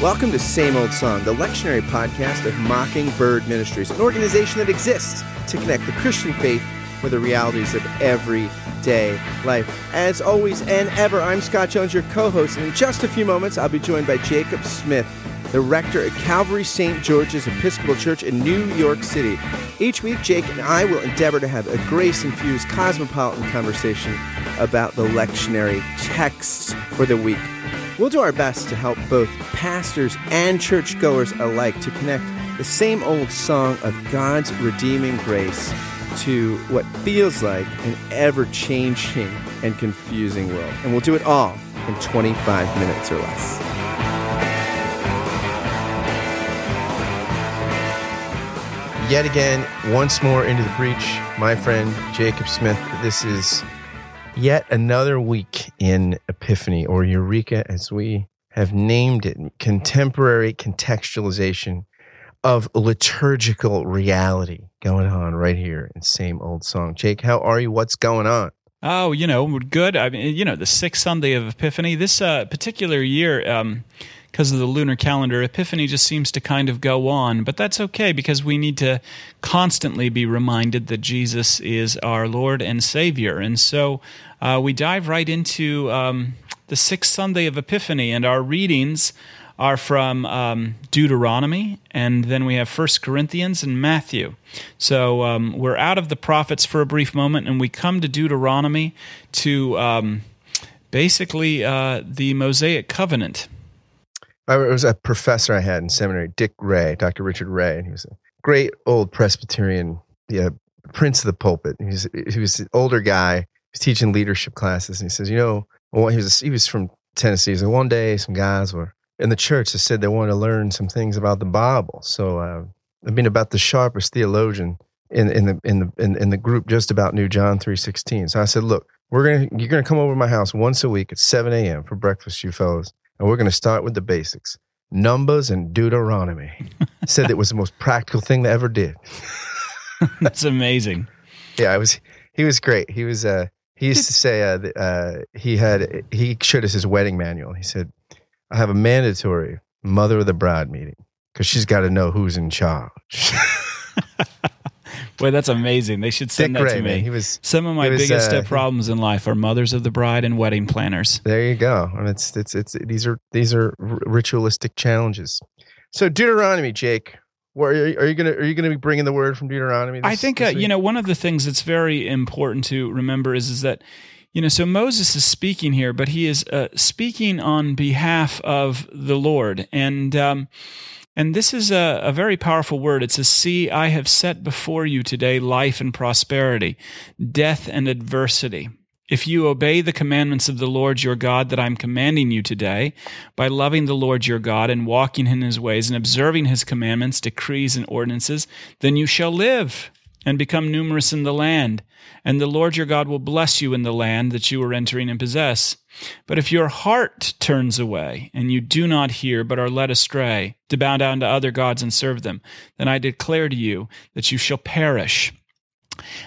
Welcome to Same Old Song, the lectionary podcast of Mockingbird Ministries, an organization that exists to connect the Christian faith with the realities of everyday life. As always and ever, I'm Scott Jones, your co host, and in just a few moments, I'll be joined by Jacob Smith, the rector at Calvary St. George's Episcopal Church in New York City. Each week, Jake and I will endeavor to have a grace infused cosmopolitan conversation about the lectionary texts for the week. We'll do our best to help both pastors and churchgoers alike to connect the same old song of God's redeeming grace to what feels like an ever changing and confusing world. And we'll do it all in 25 minutes or less. Yet again, once more into the breach, my friend Jacob Smith. This is yet another week in Epiphany or Eureka, as we have named it, contemporary contextualization of liturgical reality going on right here in same old song. Jake, how are you? What's going on? Oh, you know, good. I mean, you know, the sixth Sunday of Epiphany. This uh, particular year, um, because of the lunar calendar, Epiphany just seems to kind of go on. But that's okay because we need to constantly be reminded that Jesus is our Lord and Savior. And so uh, we dive right into um, the sixth Sunday of Epiphany, and our readings are from um, Deuteronomy, and then we have First Corinthians and Matthew. So um, we're out of the prophets for a brief moment, and we come to Deuteronomy to um, basically uh, the Mosaic covenant. I was a professor I had in seminary, Dick Ray, Dr. Richard Ray, and he was a great old Presbyterian, yeah, prince of the pulpit. He was he was an older guy. He was teaching leadership classes, and he says, you know, well, he was he was from Tennessee. So one day, some guys were in the church that said they wanted to learn some things about the Bible. So uh, I mean, about the sharpest theologian in in the in the in, in the group just about knew John three sixteen. So I said, look, we're gonna you're gonna come over to my house once a week at seven a.m. for breakfast, you fellows and we're going to start with the basics Numbers and Deuteronomy. Said it was the most practical thing they ever did. That's amazing. Yeah, I was. He was great. He was. Uh, he used to say uh, uh, he had he showed us his wedding manual. He said, "I have a mandatory mother of the bride meeting because she's got to know who's in charge." Boy, that's amazing. They should send Dick that to me. He was Some of my was, biggest uh, problems in life are mothers of the bride and wedding planners. There you go. And it's it's it's these are these are ritualistic challenges. So Deuteronomy, Jake, where are you, are you gonna are you gonna be bringing the word from Deuteronomy? I this- think uh, you know one of the things that's very important to remember is is that you know so Moses is speaking here, but he is uh, speaking on behalf of the Lord, and um, and this is a, a very powerful word. It says, "See, I have set before you today life and prosperity, death and adversity." If you obey the commandments of the Lord your God that I'm commanding you today, by loving the Lord your God and walking in his ways and observing his commandments, decrees, and ordinances, then you shall live and become numerous in the land. And the Lord your God will bless you in the land that you are entering and possess. But if your heart turns away and you do not hear, but are led astray to bow down to other gods and serve them, then I declare to you that you shall perish.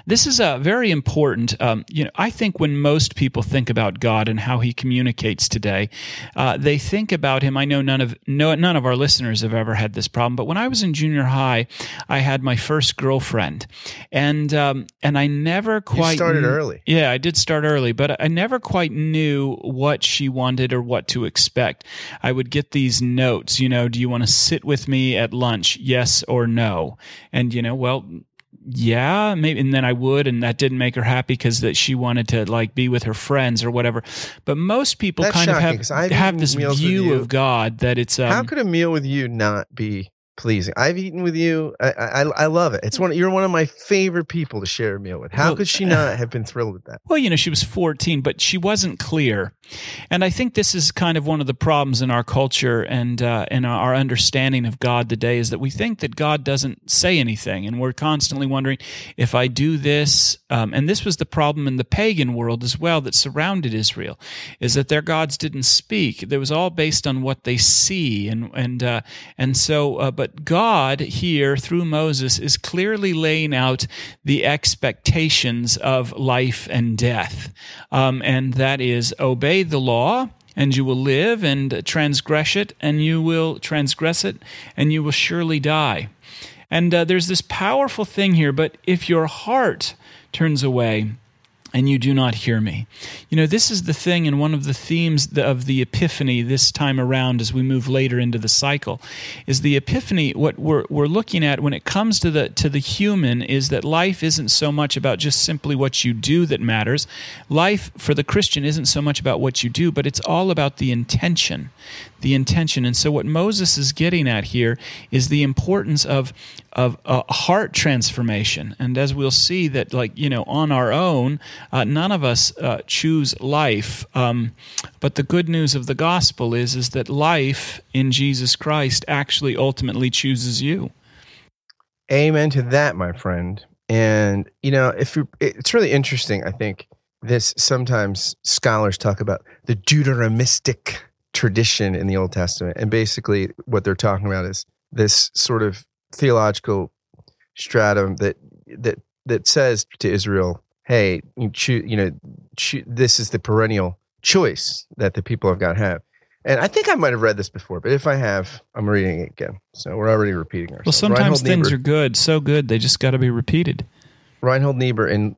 This is a very important. Um, you know, I think when most people think about God and how He communicates today, uh, they think about Him. I know none of no, none of our listeners have ever had this problem, but when I was in junior high, I had my first girlfriend, and um, and I never quite started kn- early. Yeah, I did start early, but I never quite knew what she wanted or what to expect. I would get these notes. You know, do you want to sit with me at lunch? Yes or no? And you know, well yeah, maybe, and then I would, and that didn't make her happy because that she wanted to like be with her friends or whatever. But most people That's kind shocking, of have I've this view of God that it's um, How could a meal with you not be pleasing? I've eaten with you. I I, I love it. It's one. You're one of my favorite people to share a meal with. How Well, could she not have been thrilled with that? Well, you know, she was 14, but she wasn't clear. And I think this is kind of one of the problems in our culture and uh, in our understanding of God today is that we think that God doesn't say anything. And we're constantly wondering if I do this. Um, and this was the problem in the pagan world as well that surrounded Israel, is that their gods didn't speak. It was all based on what they see. And, and, uh, and so, uh, but God here through Moses is clearly laying out the expectations of life and death. Um, and that is obey the law. and you will live and transgress it, and you will transgress it, and you will surely die. And uh, there's this powerful thing here, but if your heart turns away, and you do not hear me. You know, this is the thing, and one of the themes of the Epiphany this time around as we move later into the cycle is the Epiphany. What we're, we're looking at when it comes to the, to the human is that life isn't so much about just simply what you do that matters. Life for the Christian isn't so much about what you do, but it's all about the intention. The intention. And so, what Moses is getting at here is the importance of of a heart transformation. And as we'll see, that like you know, on our own, uh, none of us uh, choose life. Um, but the good news of the gospel is is that life in Jesus Christ actually ultimately chooses you. Amen to that, my friend. And you know, if you, it's really interesting, I think this sometimes scholars talk about the Deuteronomistic tradition in the Old Testament, and basically what they're talking about is this sort of theological stratum that that that says to Israel, "Hey, you choose. You know, this is the perennial choice that the people of God have." And I think I might have read this before, but if I have, I'm reading it again. So we're already repeating ourselves. Well, sometimes Reinhold things Niebuhr, are good, so good they just got to be repeated. Reinhold Niebuhr in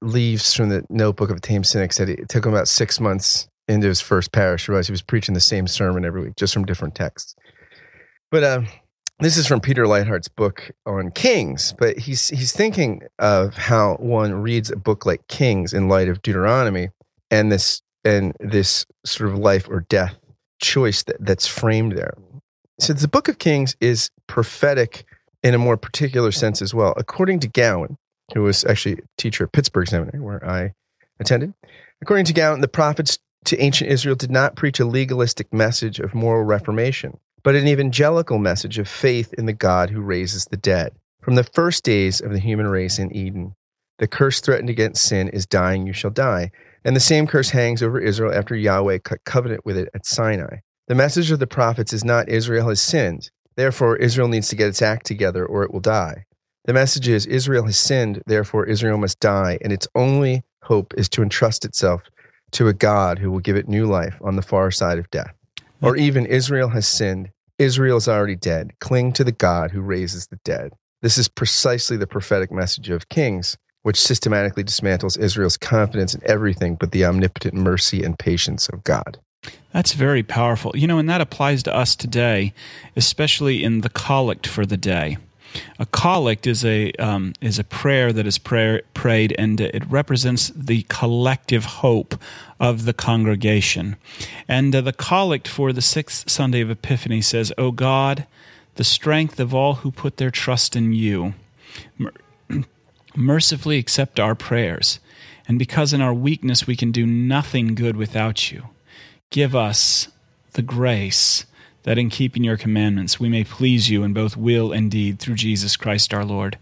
Leaves from the Notebook of a Tame Cynic said it took him about six months into his first parish. Realized he was preaching the same sermon every week, just from different texts. But uh, this is from Peter Leithart's book on Kings, but he's he's thinking of how one reads a book like Kings in light of Deuteronomy and this and this sort of life or death choice that, that's framed there. So the book of Kings is prophetic in a more particular sense as well. According to Gowan, who was actually a teacher at Pittsburgh Seminary, where I attended, according to Gowan, the prophets to ancient Israel did not preach a legalistic message of moral reformation but an evangelical message of faith in the God who raises the dead. From the first days of the human race in Eden, the curse threatened against sin is dying, you shall die. And the same curse hangs over Israel after Yahweh cut covenant with it at Sinai. The message of the prophets is not Israel has sinned. Therefore, Israel needs to get its act together or it will die. The message is Israel has sinned, therefore, Israel must die. And its only hope is to entrust itself to a God who will give it new life on the far side of death. Or even Israel has sinned, Israel is already dead. Cling to the God who raises the dead. This is precisely the prophetic message of Kings, which systematically dismantles Israel's confidence in everything but the omnipotent mercy and patience of God. That's very powerful. You know, and that applies to us today, especially in the collect for the day. A collect is a um, is a prayer that is prayer, prayed, and it represents the collective hope of the congregation. And uh, the collect for the sixth Sunday of Epiphany says, "O God, the strength of all who put their trust in You, mercifully accept our prayers, and because in our weakness we can do nothing good without You, give us the grace." That in keeping your commandments we may please you in both will and deed through Jesus Christ our Lord.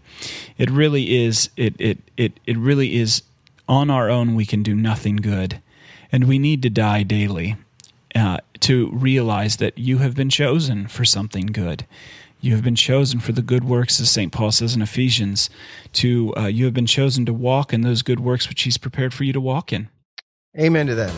It really is it it it, it really is on our own we can do nothing good. And we need to die daily uh, to realize that you have been chosen for something good. You have been chosen for the good works, as St. Paul says in Ephesians. To uh, you have been chosen to walk in those good works which He's prepared for you to walk in. Amen to that,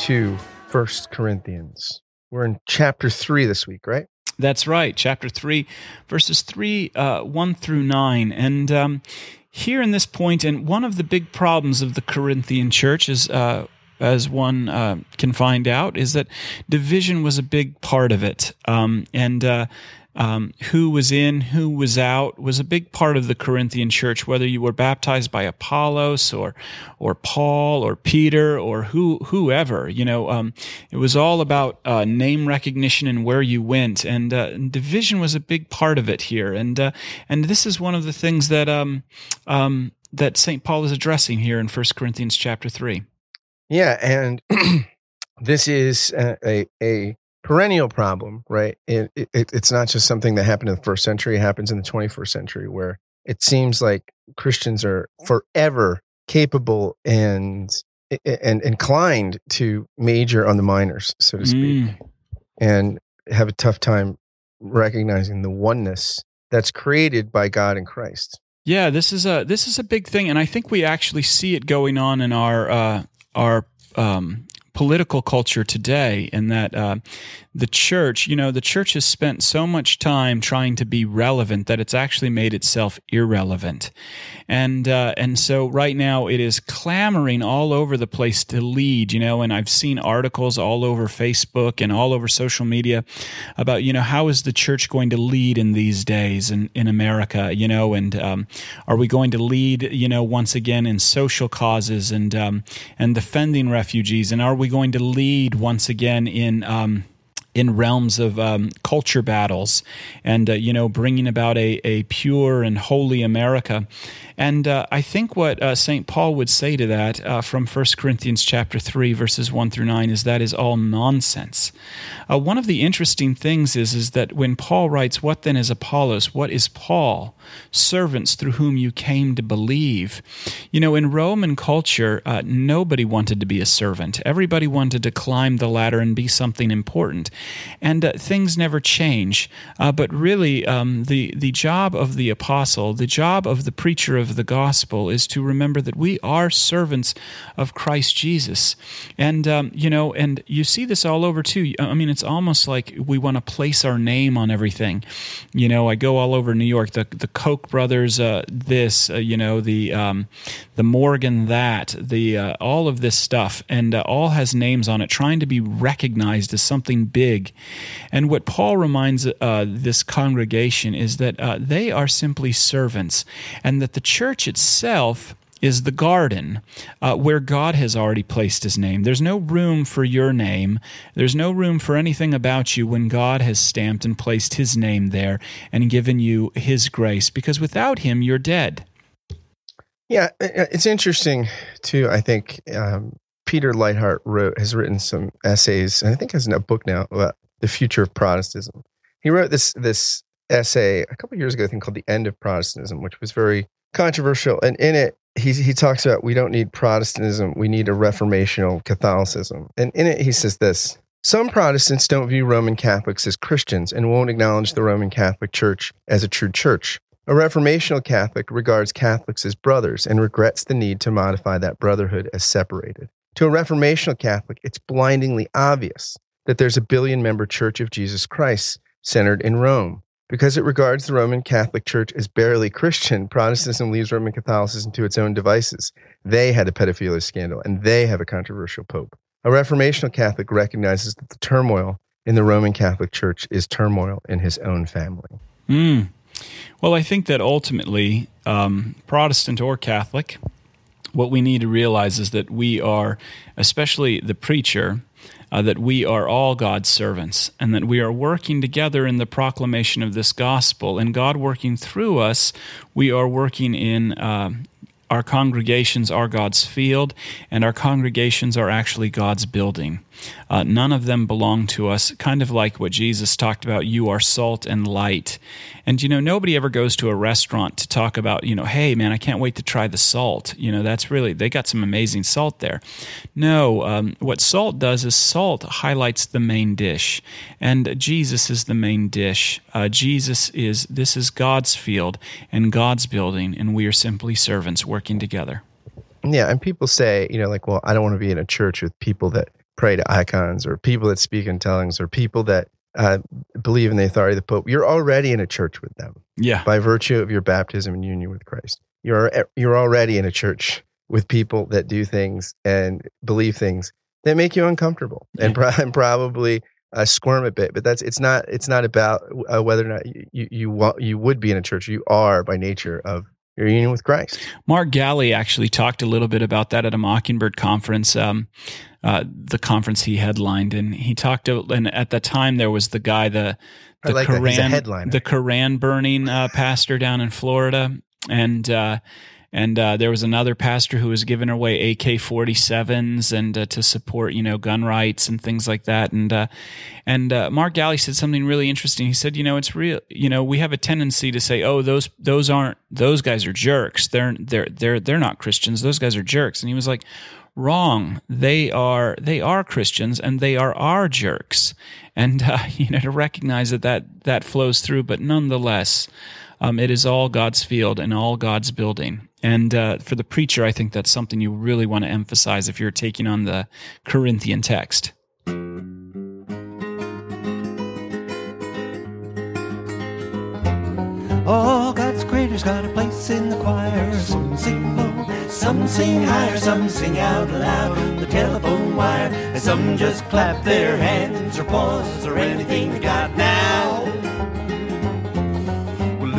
to First Corinthians. We're in chapter three this week, right? That's right, chapter three, verses three, uh, one through nine, and um, here in this point, and one of the big problems of the Corinthian church is. Uh, as one uh, can find out, is that division was a big part of it, um, and uh, um, who was in, who was out, was a big part of the Corinthian church. Whether you were baptized by Apollos or or Paul or Peter or who whoever, you know, um, it was all about uh, name recognition and where you went, and uh, division was a big part of it here. And uh, and this is one of the things that um, um, that Saint Paul is addressing here in 1 Corinthians chapter three. Yeah, and this is a, a perennial problem, right? It, it, it's not just something that happened in the first century; it happens in the 21st century, where it seems like Christians are forever capable and and inclined to major on the minors, so to speak, mm. and have a tough time recognizing the oneness that's created by God and Christ. Yeah, this is a this is a big thing, and I think we actually see it going on in our uh, our um, political culture today. In that uh, the church, you know, the church has spent so much time trying to be relevant that it's actually made itself irrelevant. And uh, and so right now it is clamoring all over the place to lead, you know, and I've seen articles all over Facebook and all over social media about, you know, how is the church going to lead in these days in, in America, you know, and um, are we going to lead, you know, once again in social causes and um, and defending refugees, and are we going to lead once again in um, in realms of um, culture battles and uh, you know bringing about a, a pure and holy america and uh, I think what uh, St. Paul would say to that uh, from 1 Corinthians chapter 3, verses 1 through 9, is that is all nonsense. Uh, one of the interesting things is, is that when Paul writes, What then is Apollos? What is Paul? Servants through whom you came to believe. You know, in Roman culture, uh, nobody wanted to be a servant. Everybody wanted to climb the ladder and be something important. And uh, things never change. but really, um, the, the job of the apostle, the job of the preacher of of the gospel is to remember that we are servants of Christ Jesus. And, um, you know, and you see this all over too. I mean, it's almost like we want to place our name on everything. You know, I go all over New York, the, the Koch brothers, uh, this, uh, you know, the, um, the Morgan, that, the, uh, all of this stuff, and uh, all has names on it, trying to be recognized as something big. And what Paul reminds uh, this congregation is that uh, they are simply servants, and that the church itself is the garden uh, where God has already placed his name. There's no room for your name. There's no room for anything about you when God has stamped and placed his name there and given you his grace, because without him, you're dead. Yeah, it's interesting too. I think um, Peter Leithart wrote has written some essays, and I think has a book now about the future of Protestantism. He wrote this this essay a couple years ago, I think, called "The End of Protestantism," which was very controversial. And in it, he, he talks about we don't need Protestantism, we need a reformational Catholicism. And in it, he says this Some Protestants don't view Roman Catholics as Christians and won't acknowledge the Roman Catholic Church as a true church. A reformational Catholic regards Catholics as brothers and regrets the need to modify that brotherhood as separated. To a reformational Catholic, it's blindingly obvious that there's a billion member Church of Jesus Christ centered in Rome. Because it regards the Roman Catholic Church as barely Christian, Protestantism leaves Roman Catholicism to its own devices. They had a pedophilia scandal, and they have a controversial pope. A reformational Catholic recognizes that the turmoil in the Roman Catholic Church is turmoil in his own family. Mm. Well, I think that ultimately, um, Protestant or Catholic, what we need to realize is that we are, especially the preacher, uh, that we are all God's servants and that we are working together in the proclamation of this gospel. And God working through us, we are working in uh, our congregations are God's field, and our congregations are actually God's building. Uh, none of them belong to us, kind of like what Jesus talked about you are salt and light. And, you know, nobody ever goes to a restaurant to talk about, you know, hey, man, I can't wait to try the salt. You know, that's really, they got some amazing salt there. No, um, what salt does is salt highlights the main dish, and Jesus is the main dish. Uh, Jesus is, this is God's field and God's building, and we are simply servants working together. Yeah, and people say, you know, like, well, I don't want to be in a church with people that pray to icons or people that speak in tongues or people that uh, believe in the authority of the Pope. You're already in a church with them. Yeah. By virtue of your baptism and union with Christ. You're you're already in a church with people that do things and believe things that make you uncomfortable yeah. and, pro- and, probably uh, squirm a bit. But that's it's not it's not about uh, whether or not you you you, want, you would be in a church. You are by nature of your union with Christ. Mark Galli actually talked a little bit about that at a Mockingbird conference, um, uh, the conference he headlined, and he talked. To, and at the time, there was the guy, the the like Koran, the Koran burning uh, pastor down in Florida, and uh, and uh, there was another pastor who was giving away AK-47s and uh, to support you know gun rights and things like that. And uh, and uh, Mark Galli said something really interesting. He said, you know, it's real. You know, we have a tendency to say, oh, those those aren't those guys are jerks. They're they're they're they're not Christians. Those guys are jerks. And he was like wrong. They are they are Christians and they are our jerks, and uh, you know to recognize that that that flows through. But nonetheless, um, it is all God's field and all God's building. And uh, for the preacher, I think that's something you really want to emphasize if you're taking on the Corinthian text. All God's creators got a place in the choir. Some sing low, some sing higher, some sing out loud the telephone wire, and some just clap their hands or pause or anything they got now.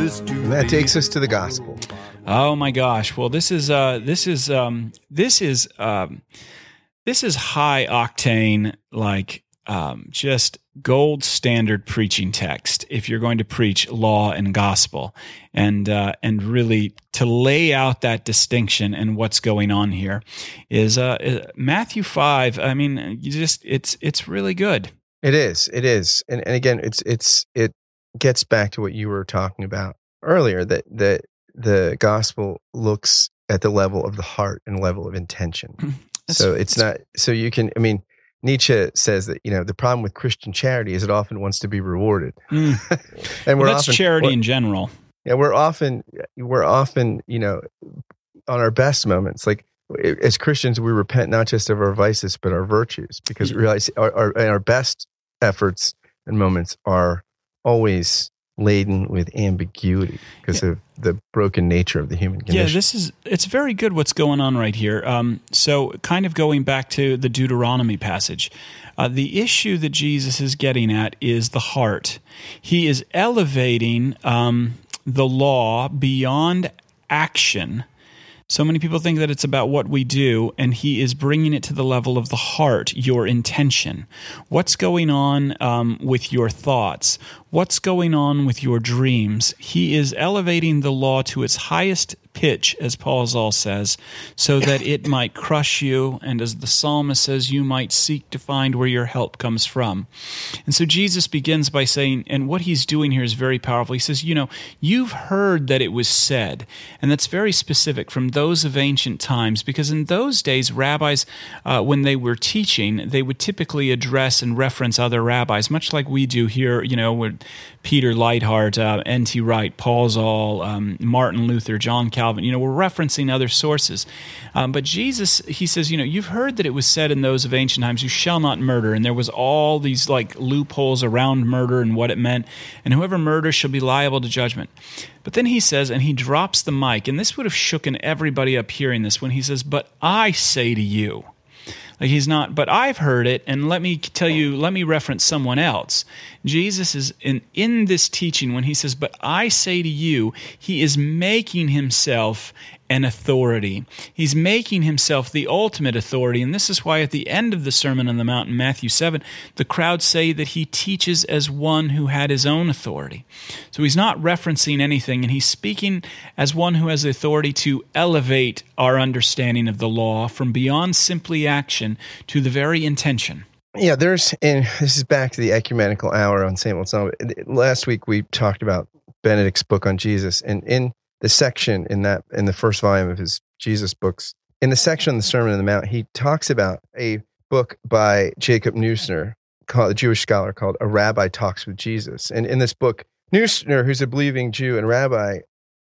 That takes us to the gospel. Oh my gosh! Well, this is uh, this is um, this is um, this is high octane like um, just gold standard preaching text if you're going to preach law and gospel and uh, and really to lay out that distinction and what's going on here is uh, Matthew 5 I mean you just it's it's really good it is it is and, and again it's it's it gets back to what you were talking about earlier that that the gospel looks at the level of the heart and level of intention. So it's not so you can I mean Nietzsche says that you know the problem with Christian charity is it often wants to be rewarded, mm. and we're that's often, charity in general. Yeah, we're often we're often you know on our best moments like as Christians we repent not just of our vices but our virtues because we realize our our, our best efforts and moments are always laden with ambiguity because yeah. of the broken nature of the human condition. Yeah, this is it's very good what's going on right here. Um, so, kind of going back to the Deuteronomy passage, uh, the issue that Jesus is getting at is the heart. He is elevating um, the law beyond action so many people think that it's about what we do, and he is bringing it to the level of the heart, your intention. What's going on um, with your thoughts? What's going on with your dreams? He is elevating the law to its highest pitch, as Paul Zahl says, so that it might crush you, and as the psalmist says, you might seek to find where your help comes from. And so Jesus begins by saying, and what he's doing here is very powerful. He says, You know, you've heard that it was said, and that's very specific from those of ancient times, because in those days, rabbis, uh, when they were teaching, they would typically address and reference other rabbis, much like we do here, you know, with Peter Leithart, uh, N.T. Wright, Paul Zahl, um, Martin Luther, John Calvin. You know, we're referencing other sources. Um, but Jesus, he says, you know, you've heard that it was said in those of ancient times, you shall not murder. And there was all these like loopholes around murder and what it meant. And whoever murders shall be liable to judgment. But then he says, and he drops the mic, and this would have shooken everybody up hearing this when he says, But I say to you. Like he's not, but I've heard it, and let me tell you, let me reference someone else. Jesus is in, in this teaching when he says, But I say to you, he is making himself an authority. He's making himself the ultimate authority. And this is why at the end of the Sermon on the Mount in Matthew 7, the crowd say that he teaches as one who had his own authority. So he's not referencing anything, and he's speaking as one who has the authority to elevate our understanding of the law from beyond simply action to the very intention. Yeah, there's, and this is back to the ecumenical hour on St. Wilson. Last week we talked about Benedict's book on Jesus, and in the section in that in the first volume of his Jesus books. In the section on the Sermon on the Mount, he talks about a book by Jacob Neusner, called a Jewish scholar called A Rabbi Talks with Jesus. And in this book, Neusner, who's a believing Jew and rabbi,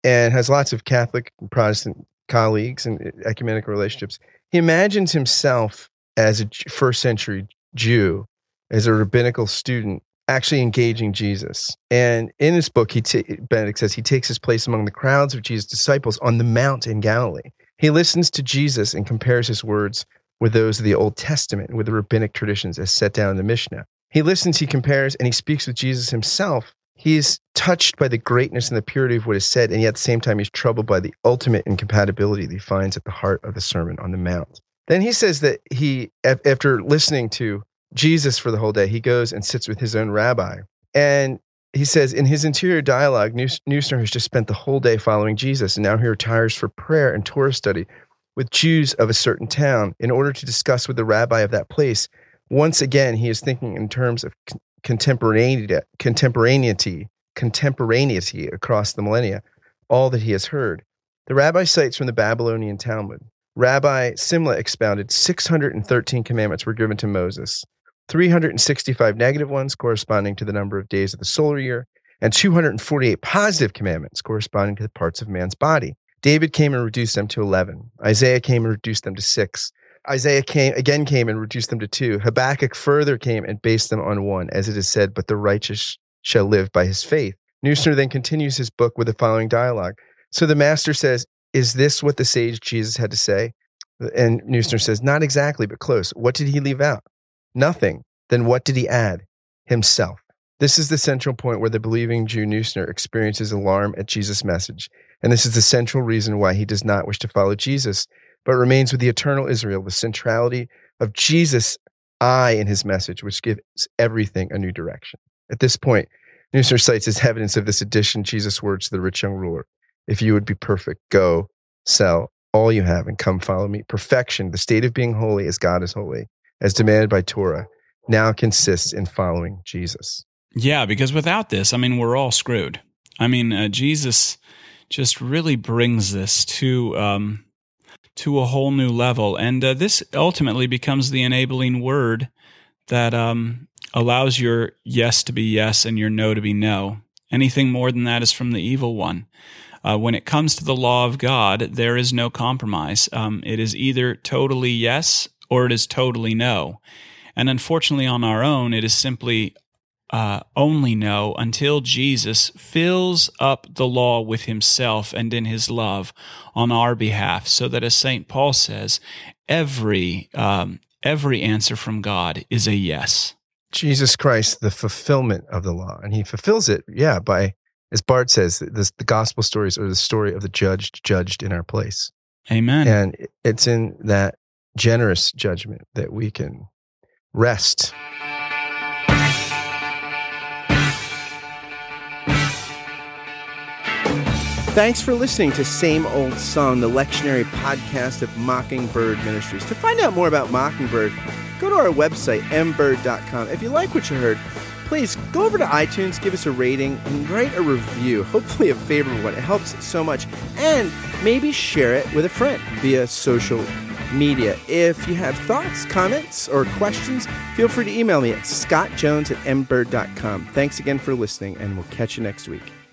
and has lots of Catholic and Protestant colleagues and ecumenical relationships, he imagines himself as a first century Jew, as a rabbinical student actually engaging Jesus. And in his book, he t- Benedict says he takes his place among the crowds of Jesus' disciples on the Mount in Galilee. He listens to Jesus and compares his words with those of the Old Testament, with the rabbinic traditions as set down in the Mishnah. He listens, he compares, and he speaks with Jesus himself. He is touched by the greatness and the purity of what is said, and yet at the same time, he's troubled by the ultimate incompatibility that he finds at the heart of the Sermon on the Mount. Then he says that he, after listening to Jesus for the whole day. He goes and sits with his own rabbi. And he says in his interior dialogue, Neus- Neusner has just spent the whole day following Jesus, and now he retires for prayer and Torah study with Jews of a certain town in order to discuss with the rabbi of that place. Once again, he is thinking in terms of contemporaneity, contemporaneity, contemporaneity across the millennia, all that he has heard. The rabbi cites from the Babylonian Talmud. Rabbi Simlai expounded 613 commandments were given to Moses, 365 negative ones corresponding to the number of days of the solar year, and 248 positive commandments corresponding to the parts of man's body. David came and reduced them to 11. Isaiah came and reduced them to 6. Isaiah came again came and reduced them to 2. Habakkuk further came and based them on 1, as it is said, but the righteous shall live by his faith. Neusner then continues his book with the following dialogue. So the master says, Is this what the sage Jesus had to say? And Neusner says, Not exactly, but close. What did he leave out? Nothing. Then what did he add? Himself. This is the central point where the believing Jew Neusner experiences alarm at Jesus' message. And this is the central reason why he does not wish to follow Jesus, but remains with the eternal Israel, the centrality of Jesus' I in his message, which gives everything a new direction. At this point, Neusner cites as evidence of this addition Jesus' words to the rich young ruler If you would be perfect, go, sell all you have, and come follow me. Perfection, the state of being holy as God is holy, as demanded by Torah, now consists in following Jesus. Yeah, because without this, I mean, we're all screwed. I mean, uh, Jesus just really brings this to um, to a whole new level, and uh, this ultimately becomes the enabling word that um, allows your yes to be yes and your no to be no. Anything more than that is from the evil one. Uh, when it comes to the law of God, there is no compromise. Um, it is either totally yes or it is totally no. And unfortunately, on our own, it is simply uh, only no until Jesus fills up the law with himself and in his love on our behalf, so that, as St. Paul says, every, um, every answer from God is a yes. Jesus Christ, the fulfillment of the law. And he fulfills it, yeah, by, as Barth says, this, the gospel stories are the story of the judged, judged in our place. Amen. And it's in that generous judgment that we can rest. Thanks for listening to Same Old Song, the lectionary podcast of Mockingbird Ministries. To find out more about Mockingbird, go to our website, mbird.com. If you like what you heard, please go over to iTunes, give us a rating, and write a review, hopefully a favorable one. It helps so much. And maybe share it with a friend via social media. If you have thoughts, comments, or questions, feel free to email me at scottjones at mbird.com. Thanks again for listening, and we'll catch you next week.